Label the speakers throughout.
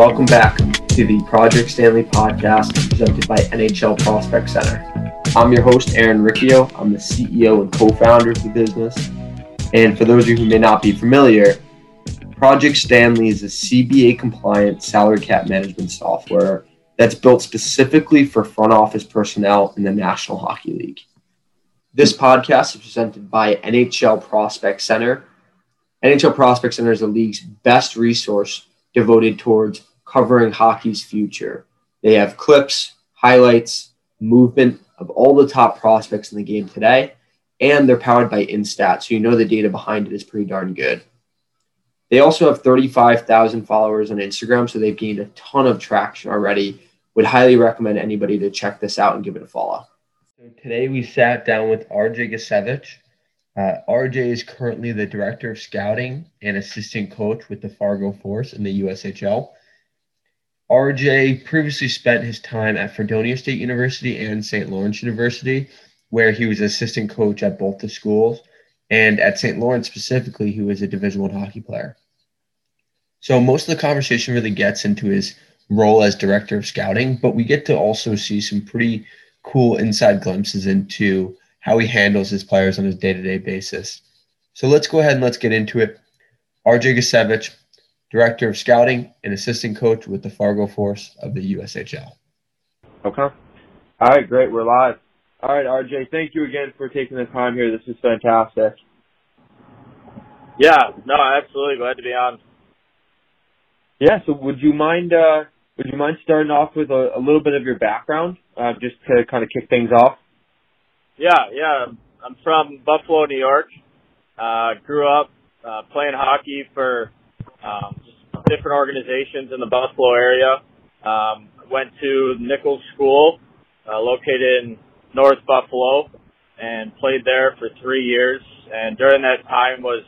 Speaker 1: welcome back to the Project Stanley podcast presented by NHL Prospect Center. I'm your host, Aaron Riccio. I'm the CEO and co founder of the business. And for those of you who may not be familiar, Project Stanley is a CBA compliant salary cap management software that's built specifically for front office personnel in the National Hockey League. This podcast is presented by NHL Prospect Center. NHL Prospect Center is the league's best resource devoted towards covering hockey's future. They have clips, highlights, movement of all the top prospects in the game today, and they're powered by Instat, so you know the data behind it is pretty darn good. They also have 35,000 followers on Instagram, so they've gained a ton of traction already. Would highly recommend anybody to check this out and give it a follow. So today we sat down with RJ Gicewicz. Uh, RJ is currently the director of scouting and assistant coach with the Fargo Force in the USHL. RJ previously spent his time at Fredonia State University and St. Lawrence University, where he was assistant coach at both the schools. And at St. Lawrence specifically, he was a Division One hockey player. So most of the conversation really gets into his role as director of scouting, but we get to also see some pretty cool inside glimpses into how he handles his players on a day-to-day basis. So let's go ahead and let's get into it. RJ Gicewicz, director of scouting and assistant coach with the Fargo Force of the USHL.
Speaker 2: Okay. All right, great. We're live. All right, RJ, thank you again for taking the time here. This is fantastic.
Speaker 3: Yeah, no, absolutely. Glad to be on.
Speaker 2: Yeah, so would you mind uh, would you mind starting off with a, a little bit of your background, uh, just to kind of kick things off?
Speaker 3: Yeah, yeah. I'm from Buffalo, New York. Uh, grew up uh, playing hockey for um, different organizations in the Buffalo area. Um, went to Nichols School, uh, located in North Buffalo, and played there for three years. And during that time, was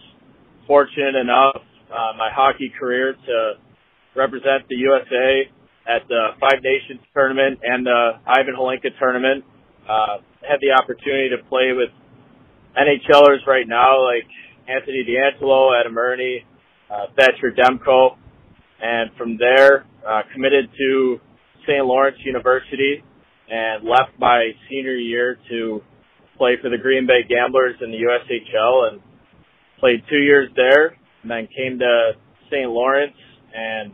Speaker 3: fortunate enough uh, my hockey career to represent the USA at the Five Nations tournament and the Ivan Hlinka tournament. Uh, had the opportunity to play with NHLers right now like Anthony DeAngelo, Adam Erne, uh, Thatcher Demko, and from there uh, committed to St. Lawrence University and left my senior year to play for the Green Bay Gamblers in the USHL and played two years there and then came to St. Lawrence and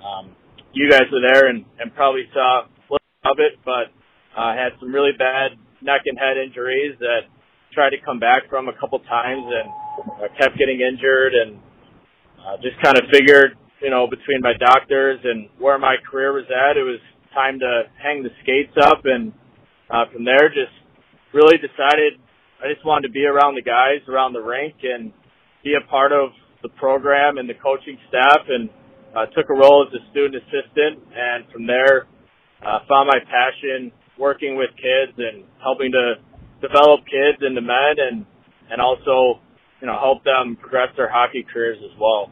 Speaker 3: um, you guys were there and, and probably saw of it, but uh, had some really bad neck and head injuries that tried to come back from a couple times and uh, kept getting injured and uh, just kind of figured, you know, between my doctors and where my career was at, it was time to hang the skates up and uh, from there just really decided I just wanted to be around the guys around the rink and be a part of the program and the coaching staff and uh, took a role as a student assistant, and from there, uh, found my passion working with kids and helping to develop kids into men, and and also, you know, help them progress their hockey careers as well.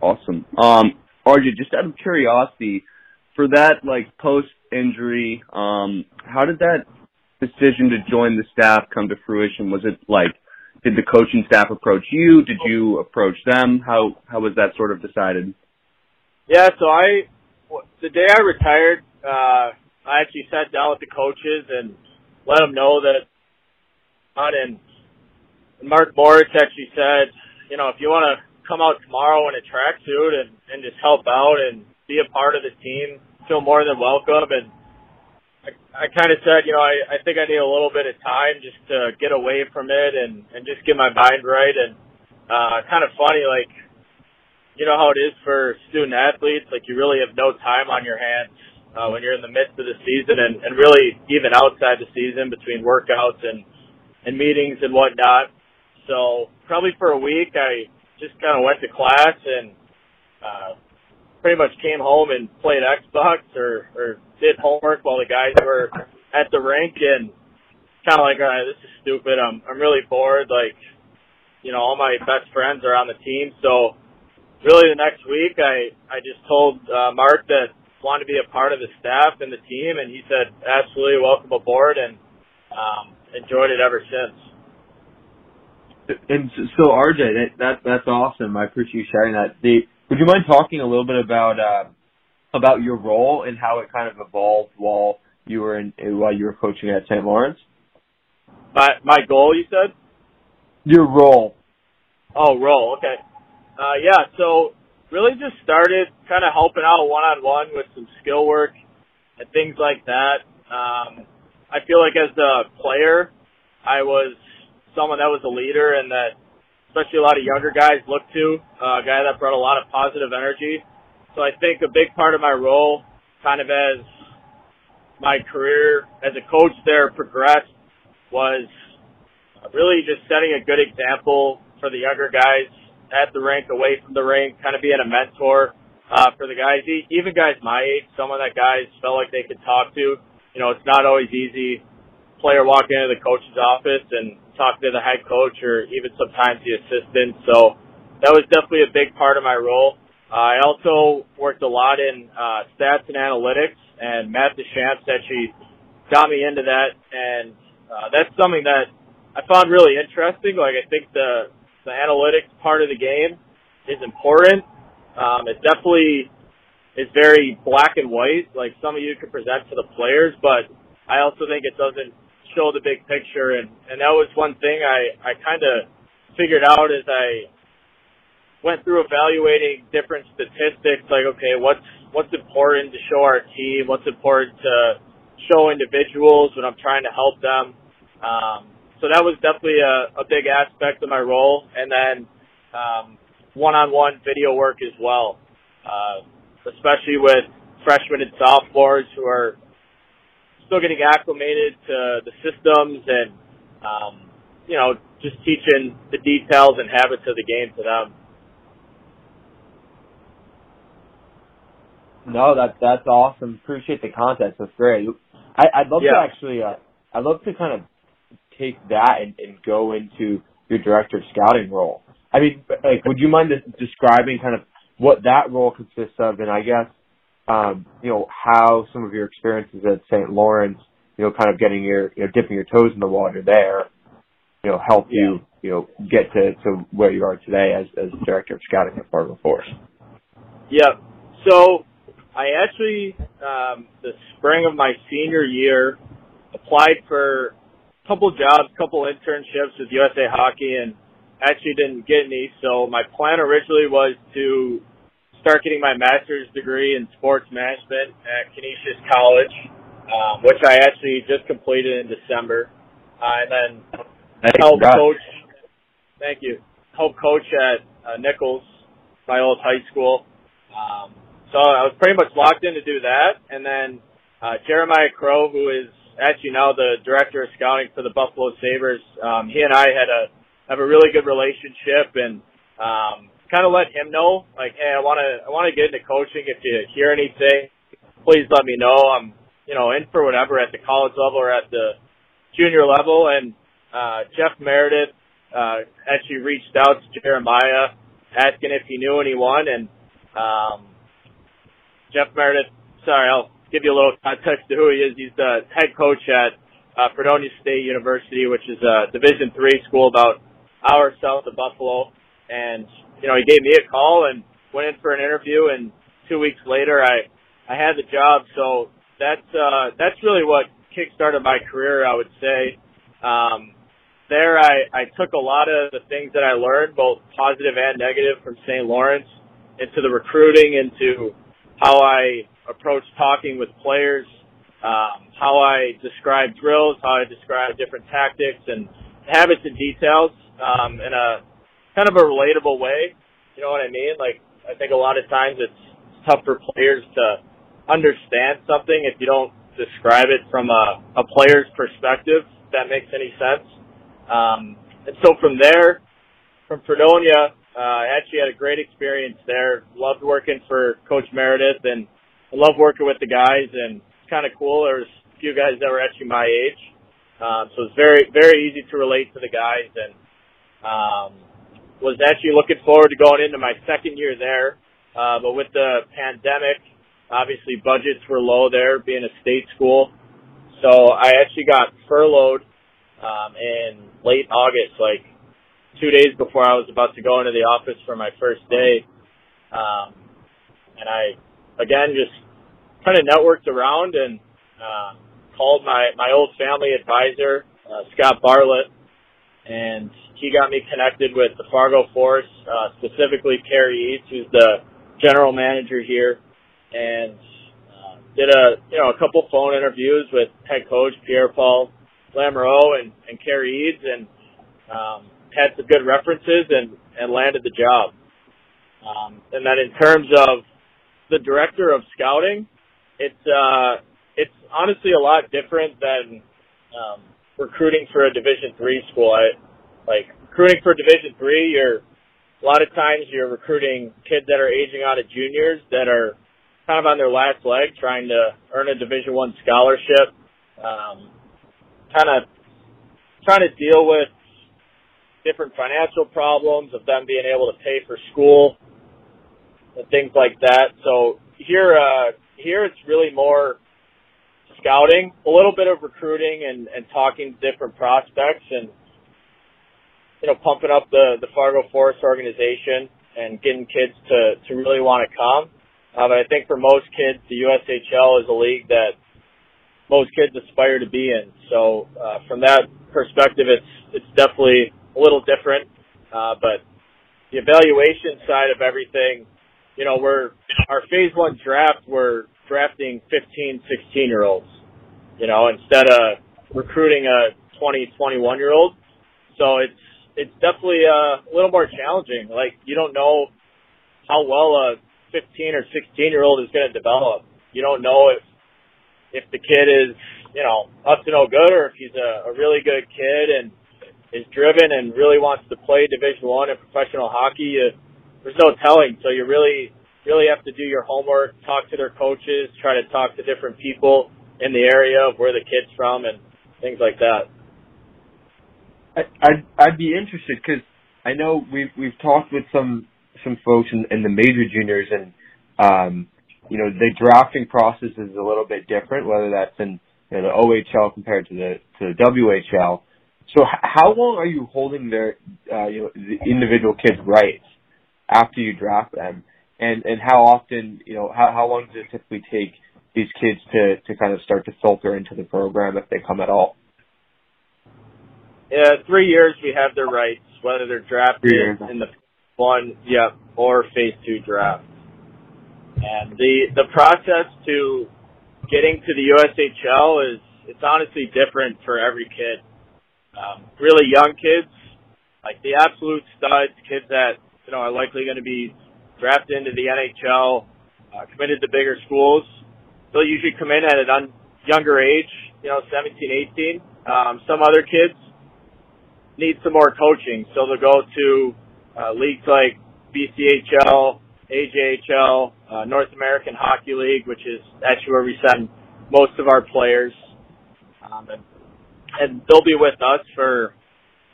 Speaker 2: Awesome. Um, RJ, just out of curiosity, for that like post injury, um, how did that decision to join the staff come to fruition? Was it like did the coaching staff approach you? Did you approach them? How how was that sort of decided?
Speaker 3: Yeah, so I the day I retired, uh, I actually sat down with the coaches and let them know that. And Mark Morris actually said, you know, if you want to come out tomorrow in a tracksuit and and just help out and be a part of the team, feel more than welcome. And I, I kind of said, you know, I, I think I need a little bit of time just to get away from it and, and just get my mind right. And, uh, kind of funny, like, you know how it is for student athletes, like you really have no time on your hands, uh, when you're in the midst of the season and, and really even outside the season between workouts and, and meetings and whatnot. So probably for a week, I just kind of went to class and, uh, pretty much came home and played Xbox or, or did homework while the guys were at the rink and kind of like, all right, this is stupid. I'm, I'm really bored. Like, you know, all my best friends are on the team. So really the next week I, I just told, uh, Mark that wanted to be a part of the staff and the team. And he said, absolutely welcome aboard and, um, enjoyed it ever since.
Speaker 2: And so RJ, that, that that's awesome. I appreciate you sharing that. The
Speaker 1: would you mind talking a little bit about uh, about your role and how it kind of evolved while you were in while you were coaching at St. Lawrence?
Speaker 3: My my goal, you said?
Speaker 1: Your role.
Speaker 3: Oh, role. Okay. Uh, yeah. So really, just started kind of helping out one on one with some skill work and things like that. Um, I feel like as a player, I was someone that was a leader and that especially a lot of younger guys look to, uh, a guy that brought a lot of positive energy. So I think a big part of my role, kind of as my career as a coach there progressed, was really just setting a good example for the younger guys at the rink, away from the rink, kind of being a mentor uh, for the guys, even guys my age, someone that guys felt like they could talk to. You know, it's not always easy. Player walk into the coach's office and talk to the head coach or even sometimes the assistant. So that was definitely a big part of my role. Uh, I also worked a lot in uh, stats and analytics, and Matt Deschamps actually got me into that, and uh, that's something that I found really interesting. Like I think the the analytics part of the game is important. Um, it definitely is very black and white, like some of you can present to the players, but I also think it doesn't show the big picture. And, and that was one thing I, I kind of figured out as I went through evaluating different statistics, like, okay, what's, what's important to show our team? What's important to show individuals when I'm trying to help them? Um, so that was definitely a, a big aspect of my role. And then um, one-on-one video work as well, uh, especially with freshmen and sophomores who are still getting acclimated to the systems and um, you know just teaching the details and habits of the game to them.
Speaker 1: No, that's that's awesome. Appreciate the context. That's great. I, I'd love yeah. to actually, uh, I'd love to kind of take that and, and go into your director of scouting role? I mean, like, would you mind describing kind of what that role consists of, and I guess, um, you know, how some of your experiences at St. Lawrence, you know, kind of getting your, you know, dipping your toes in the water there, you know, help yeah. you, you know, get to, to where you are today as, as director of scouting at Fargo Force.
Speaker 3: Yeah. So I actually, um, the spring of my senior year, applied for a couple jobs, couple internships with USA Hockey, and actually didn't get any. So my plan originally was to start getting my master's degree in sports management at Canisius College, um, which I actually just completed in December, uh, and then
Speaker 1: hey,
Speaker 3: help coach. Thank you. Help coach at uh, Nichols, my old high school. Um, so I was pretty much locked in to do that, and then uh, Jeremiah Crowe, who is actually now the director of scouting for the Buffalo Sabres. Um, he and I had a have a really good relationship and um, kind of let him know like, hey, I want to I want to get into coaching. If you hear anything, please let me know. I'm you know in for whatever at the college level or at the junior level. And uh, Jeff Meredith uh, actually reached out to Jeremiah asking if he knew anyone and um, Jeff Meredith. Sorry, I'll give you a little context to who he is. He's the head coach at uh, Fredonia State University, which is a Division three school about hour south of Buffalo. And you know, he gave me a call and went in for an interview. And two weeks later, I I had the job. So that's uh, that's really what kickstarted my career. I would say. Um, there, I, I took a lot of the things that I learned, both positive and negative, from St. Lawrence into the recruiting, into how I approach talking with players, um, how I describe drills, how I describe different tactics and habits and details um, in a kind of a relatable way. You know what I mean? Like I think a lot of times it's tough for players to understand something if you don't describe it from a, a player's perspective. If that makes any sense. Um, and so from there, from Fredonia, uh, I actually had a great experience there. Loved working for Coach Meredith and I love working with the guys, and it's kind of cool. There was a few guys that were actually my age, um, so it's very very easy to relate to the guys, and um, was actually looking forward to going into my second year there. Uh, but with the pandemic, obviously budgets were low there, being a state school. So I actually got furloughed um, in late August, like two days before I was about to go into the office for my first day. Um, and I, again, just kind of networked around and, uh, called my, my old family advisor, uh, Scott Bartlett, and he got me connected with the Fargo Force, uh, specifically Cary Eades, who's the general manager here, and uh, did a you know a couple phone interviews with head coach Pierre Paul Lamoureux and, and Cary Eades, and um, had some good references and and landed the job. Um, and then in terms of the director of scouting, it's uh, it's honestly a lot different than um, recruiting for a Division three school. I like recruiting for Division three. You're a lot of times you're recruiting kids that are aging out of juniors that are kind of on their last leg, trying to earn a Division one scholarship. Um, kind of trying to deal with different financial problems of them being able to pay for school and things like that. So here, uh, here it's really more scouting, a little bit of recruiting and, and talking to different prospects and, you know, pumping up the, the Fargo Force organization and getting kids to, to really want to come. Uh, but I think for most kids, the USHL is a league that most kids aspire to be in. So, uh, from that perspective, it's, it's definitely a little different. Uh, but the evaluation side of everything, you know, we're, our phase one draft, we're drafting 15, 16 year olds, you know, instead of recruiting a 20, 21 year old. So it's, it's definitely uh, a little more challenging. Like you don't know how well a 15 or 16 year old is going to develop. You don't know if, if the kid is, you know, up to no good or if he's a, a really good kid and is driven and really wants to play Division One and professional hockey. You, there's no telling. So you really, really have to do your homework, talk to their coaches, try to talk to different people in the area of where the kid's from and things like that.
Speaker 1: I'd I'd be interested because I know we've we've talked with some some folks in, in the major juniors and um you know the drafting process is a little bit different whether that's in you know, the OHL compared to the to the WHL. So h- how long are you holding their uh, you know the individual kids' rights after you draft them, and and how often you know how how long does it typically take these kids to to kind of start to filter into the program if they come at all?
Speaker 3: Yeah, three years we have their rights, whether they're drafted in the one, yeah, or phase two draft. And the the process to getting to the USHL is it's honestly different for every kid. Um, really young kids, like the absolute studs, kids that you know are likely going to be drafted into the NHL, uh, committed to bigger schools. They'll usually come in at an un- younger age, you know, 17, 18. Um, some other kids need some more coaching. So they'll go to uh, leagues like BCHL, AJHL, uh, North American Hockey League, which is actually where we send most of our players. Um, and, and they'll be with us for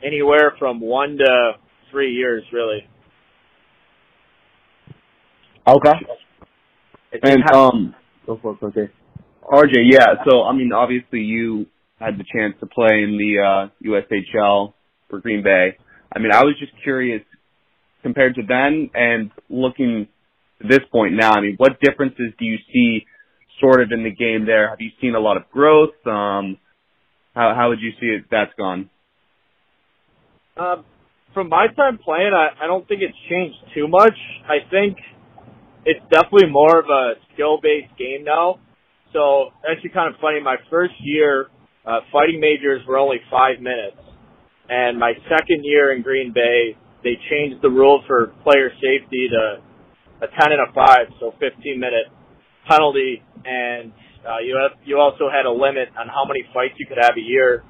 Speaker 3: anywhere from one to three years, really.
Speaker 1: Okay.
Speaker 2: And um, go for it, okay. RJ, yeah. So I mean, obviously you had the chance to play in the uh, USHL for Green Bay. I mean, I was just curious compared to then and looking to this point now. I mean, what differences do you see sort of in the game there? Have you seen a lot of growth? Um, how how would you see it? That's gone.
Speaker 3: Um, from my time playing, I, I don't think it's changed too much. I think it's definitely more of a skill-based game now. So actually, kind of funny. My first year, uh, fighting majors were only five minutes, and my second year in Green Bay, they changed the rule for player safety to a 10 and a 5, so 15 minute penalty. And uh, you have, you also had a limit on how many fights you could have a year.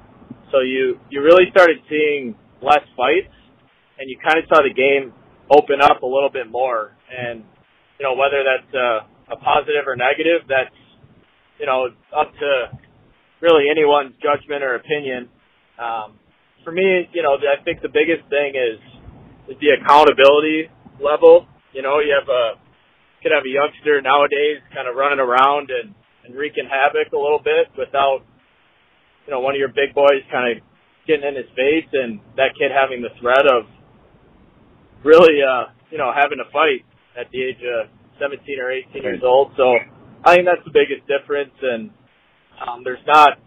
Speaker 3: So you, you really started seeing less fights and you kind of saw the game open up a little bit more. And, you know, whether that's a, a positive or negative, that's, you know, up to really anyone's judgment or opinion. Um, for me, you know, I think the biggest thing is is the accountability level. You know, you have a could have a youngster nowadays kind of running around and and wreaking havoc a little bit without you know one of your big boys kind of getting in his face and that kid having the threat of really uh you know having a fight at the age of 17 or 18 years old. So I think that's the biggest difference. And um, there's not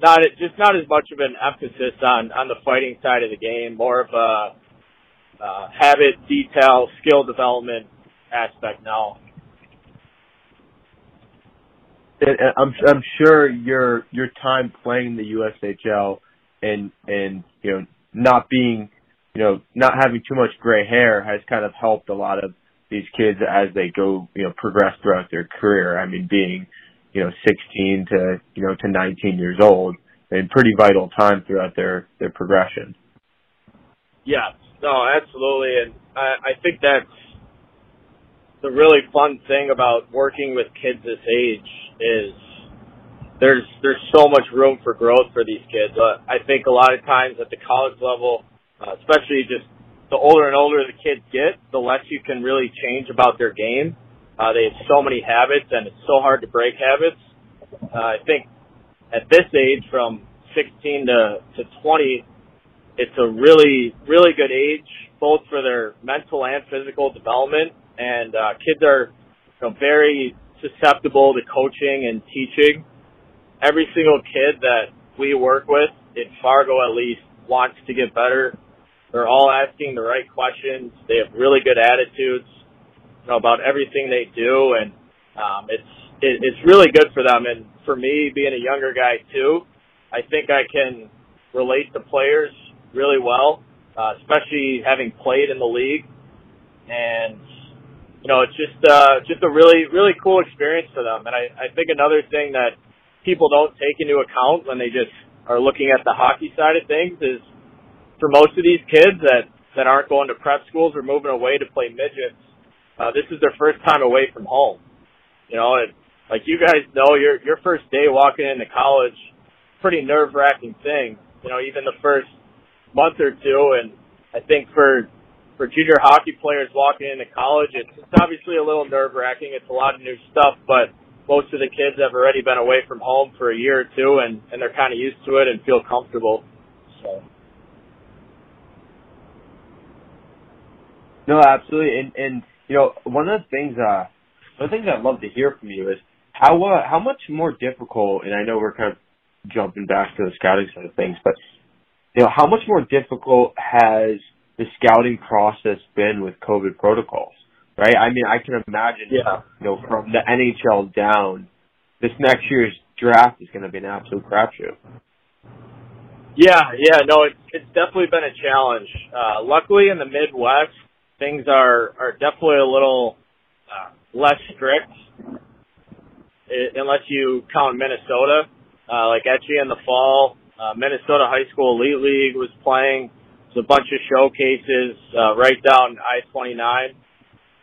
Speaker 3: not just not as much of an emphasis on on the fighting side of the game, more of a uh, habit, detail, skill development aspect now.
Speaker 4: I'm I'm sure your your time playing the USHL and and you know not being you know not having too much gray hair has kind of helped a lot of these kids as they go you know progress throughout their career. I mean, being you know 16 to you know to 19 years old, and pretty vital time throughout their their progression.
Speaker 3: Yeah, no, absolutely, and I, I think that's the really fun thing about working with kids this age is there's there's so much room for growth for these kids. Uh, I think a lot of times at the college level, uh, especially just the older and older the kids get, the less you can really change about their game. Uh, they have so many habits, and it's so hard to break habits. Uh, I think at this age, from 16 to to 20, it's a really really good age, both for their mental and physical development. And uh, kids are you know, very susceptible to coaching and teaching. Every single kid that we work with in Fargo, at least, wants to get better they're all asking the right questions. They have really good attitudes you know, about everything they do, and um, it's it, it's really good for them. And for me, being a younger guy too, I think I can relate to players really well, uh, especially having played in the league. And you know, it's just uh, just a really really cool experience for them. And I, I think another thing that people don't take into account when they just are looking at the hockey side of things is for most of these kids that that aren't going to prep schools or moving away to play midgets, uh, this is their first time away from home. You know, and like you guys know, your your first day walking into college, pretty nerve wracking thing. You know, even the first month or two, and I think for for junior hockey players walking into college, it's, it's obviously a little nerve wracking. It's a lot of new stuff, but most of the kids have already been away from home for a year or two, and and they're kind of used to it and feel comfortable. So.
Speaker 4: No, absolutely. And and you know, one of the things uh one of the things I'd love to hear from you is how uh, how much more difficult and I know we're kind of jumping back to the scouting side of things, but you know, how much more difficult has the scouting process been with COVID protocols? Right? I mean I can imagine
Speaker 3: yeah.
Speaker 4: you know, from the NHL down, this next year's draft is gonna be an absolute crapshoot.
Speaker 3: Yeah, yeah, no, it's it's definitely been a challenge. Uh luckily in the Midwest things are are definitely a little uh, less strict, unless you count Minnesota. Uh, like actually in the fall, uh, Minnesota High School Elite League was playing. There's a bunch of showcases uh, right down I-29,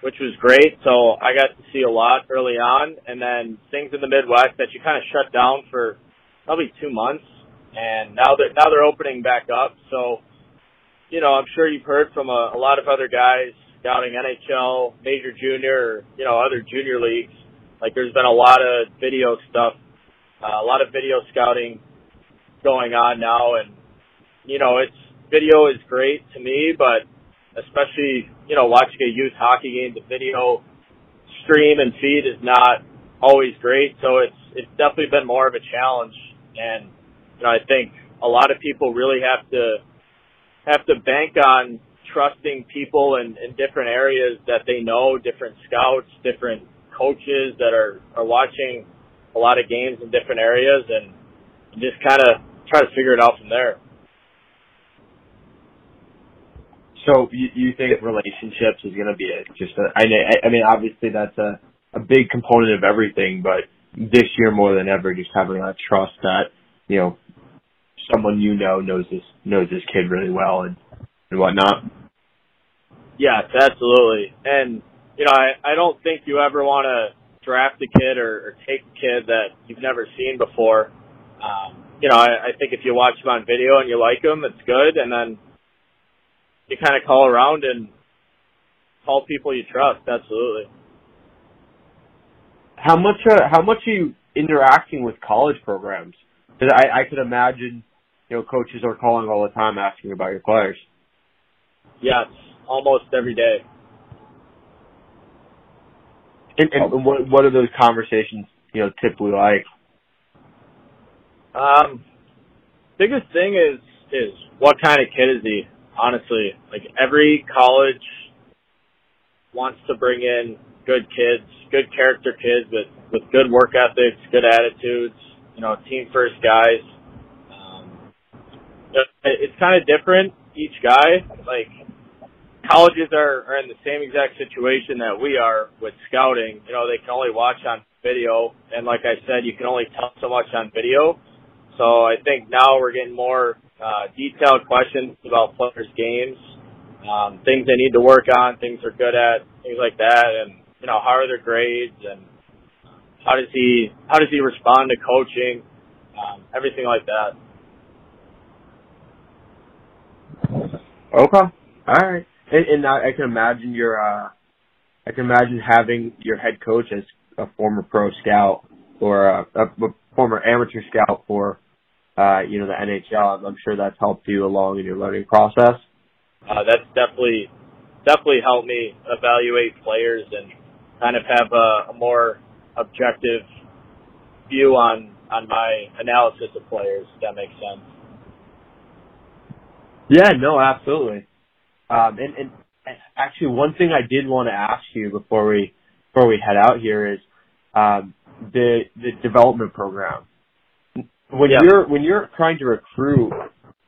Speaker 3: which was great. So I got to see a lot early on, and then things in the Midwest that you kind of shut down for probably two months, and now that now they're opening back up. So you know, I'm sure you've heard from a, a lot of other guys scouting NHL, major junior, or, you know, other junior leagues. Like there's been a lot of video stuff, uh, a lot of video scouting going on now. And, you know, it's video is great to me, but especially, you know, watching a youth hockey game, the video stream and feed is not always great. So it's, it's definitely been more of a challenge. And, you know, I think a lot of people really have to have to bank on trusting people in, in different areas that they know, different scouts, different coaches that are, are watching a lot of games in different areas and just kind of try to figure it out from there.
Speaker 4: So you, you think relationships is going to be a, just a, I, I mean, obviously that's a, a big component of everything, but this year more than ever, just having that trust that, you know, someone you know knows this knows this kid really well and and whatnot.
Speaker 3: Yes, absolutely. And you know, I I don't think you ever want to draft a kid or, or take a kid that you've never seen before. Um, you know, I, I think if you watch them on video and you like them, it's good. And then you kind of call around and call people you trust. Absolutely.
Speaker 4: How much? Uh, how much are you interacting with college programs? Because I, I could imagine you know, coaches are calling all the time asking about your players.
Speaker 3: Yes, almost every day.
Speaker 4: And, and what what are those conversations you know typically like?
Speaker 3: Um, biggest thing is is what kind of kid is he? Honestly, like every college wants to bring in good kids, good character kids with with good work ethics, good attitudes. You know, team first guys. It's kind of different each guy. Like colleges are, are in the same exact situation that we are with scouting. You know, they can only watch on video, and like I said, you can only tell so much on video. So I think now we're getting more uh, detailed questions about players' games, um, things they need to work on, things they're good at, things like that, and you know how are their grades and how does he how does he respond to coaching, um, everything like that.
Speaker 4: Okay, all right, and, and I, I can imagine your uh, I can imagine having your head coach as a former pro scout or a, a, a former amateur scout for uh, you know, the NHL. I'm sure that's helped you along in your learning process.
Speaker 3: Uh, that's definitely definitely helped me evaluate players and kind of have a, a more objective view on on my analysis of players. If that makes sense.
Speaker 4: Yeah, no, absolutely. Um, and, and actually, one thing I did want to ask you before we before we head out here is um, the the development program when yeah. you're when you're trying to recruit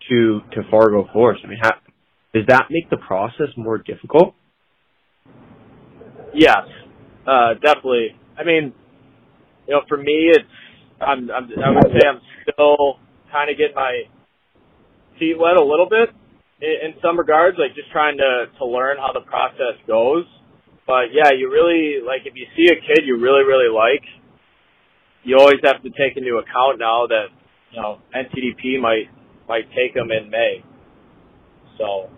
Speaker 4: to to Fargo Force, I mean, how, does that make the process more difficult?
Speaker 3: Yes, uh, definitely. I mean, you know, for me, it's I'm, I'm I would say I'm still kind of getting my feet wet a little bit in, in some regards, like just trying to to learn how the process goes. But yeah, you really like if you see a kid you really really like, you always have to take into account now that you know NTDP might might take them in May. So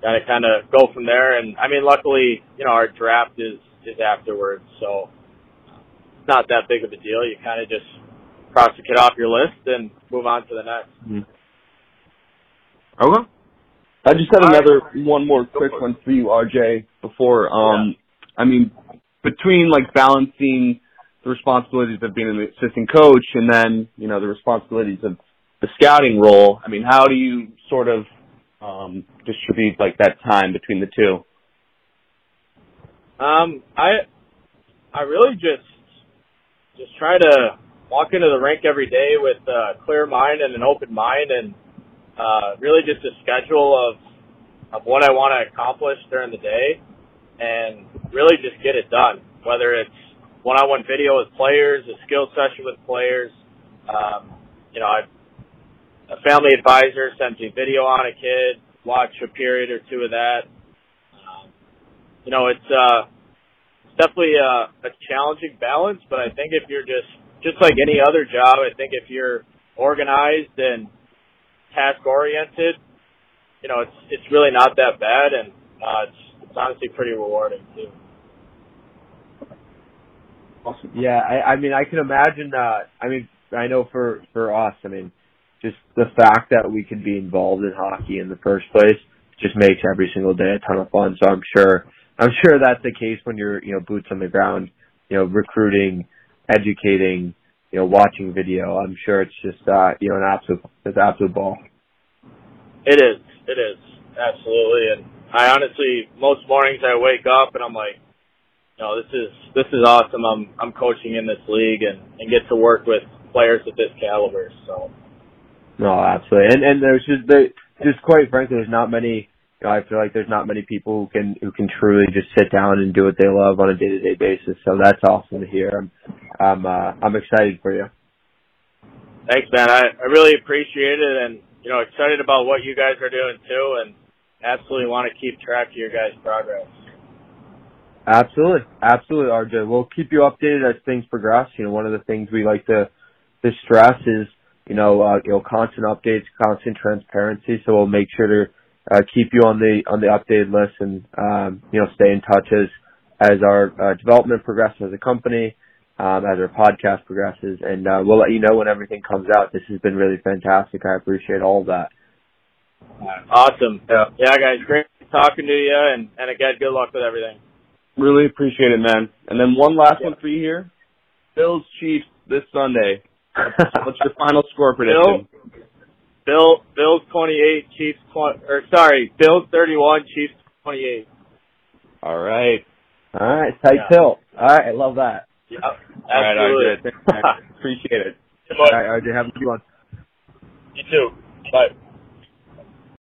Speaker 3: got to kind of go from there. And I mean, luckily, you know, our draft is is afterwards, so it's not that big of a deal. You kind of just cross the kid off your list and move on to the next.
Speaker 4: Mm-hmm. Okay.
Speaker 2: I just had another one more quick one for you, RJ. Before, um, yeah. I mean, between like balancing the responsibilities of being an assistant coach and then, you know, the responsibilities of the scouting role. I mean, how do you sort of um, distribute like that time between the two?
Speaker 3: Um, I I really just just try to walk into the rink every day with a clear mind and an open mind, and uh, really just a schedule of of what I want to accomplish during the day, and really just get it done. Whether it's one-on-one video with players, a skill session with players. Um, you know, I, a family advisor sends me video on a kid, watch a period or two of that. Um, you know, it's, uh, it's definitely a, a challenging balance, but I think if you're just, just like any other job, I think if you're organized and task oriented, you know, it's, it's really not that bad and, uh, it's, it's honestly pretty rewarding too.
Speaker 4: Awesome. Yeah, I, I mean, I can imagine. Uh, I mean, I know for for us, I mean, just the fact that we could be involved in hockey in the first place just makes every single day a ton of fun. So I'm sure, I'm sure that's the case when you're, you know, boots on the ground, you know, recruiting, educating, you know, watching video. I'm sure it's just, uh, you know, an absolute, it's absolute ball.
Speaker 3: It is. It is absolutely. And I honestly, most mornings I wake up and I'm like, no, this is this is awesome. I'm I'm coaching in this league and and get to work with players of this caliber. So.
Speaker 4: No, absolutely, and and there's just there, just quite frankly, there's not many. You know, I feel like there's not many people who can who can truly just sit down and do what they love on a day to day basis. So that's awesome to hear. I'm I'm uh, I'm excited for you.
Speaker 3: Thanks, man. I I really appreciate it, and you know, excited about what you guys are doing too, and absolutely want to keep track of your guys' progress.
Speaker 4: Absolutely, absolutely, RJ. We'll keep you updated as things progress. You know, one of the things we like to to stress is you know uh, you know constant updates, constant transparency. So we'll make sure to uh, keep you on the on the updated list and um, you know stay in touch as as our uh, development progresses as a company, um, as our podcast progresses, and uh, we'll let you know when everything comes out. This has been really fantastic. I appreciate all of that.
Speaker 3: Awesome. Yeah, yeah guys, great talking to you, and and again, good luck with everything.
Speaker 2: Really appreciate it, man. And then one last yeah. one for you here. Bills Chiefs this Sunday. What's your final score prediction?
Speaker 3: Bill, Bills 28, Chiefs 20, or sorry, Bills 31, Chiefs 28.
Speaker 2: All right.
Speaker 4: All right, tight yeah. tilt. All right, I love that.
Speaker 3: Yeah,
Speaker 2: absolutely. All right, RJ. Appreciate it.
Speaker 3: All
Speaker 4: right, RJ, have a good one.
Speaker 3: You too. Bye.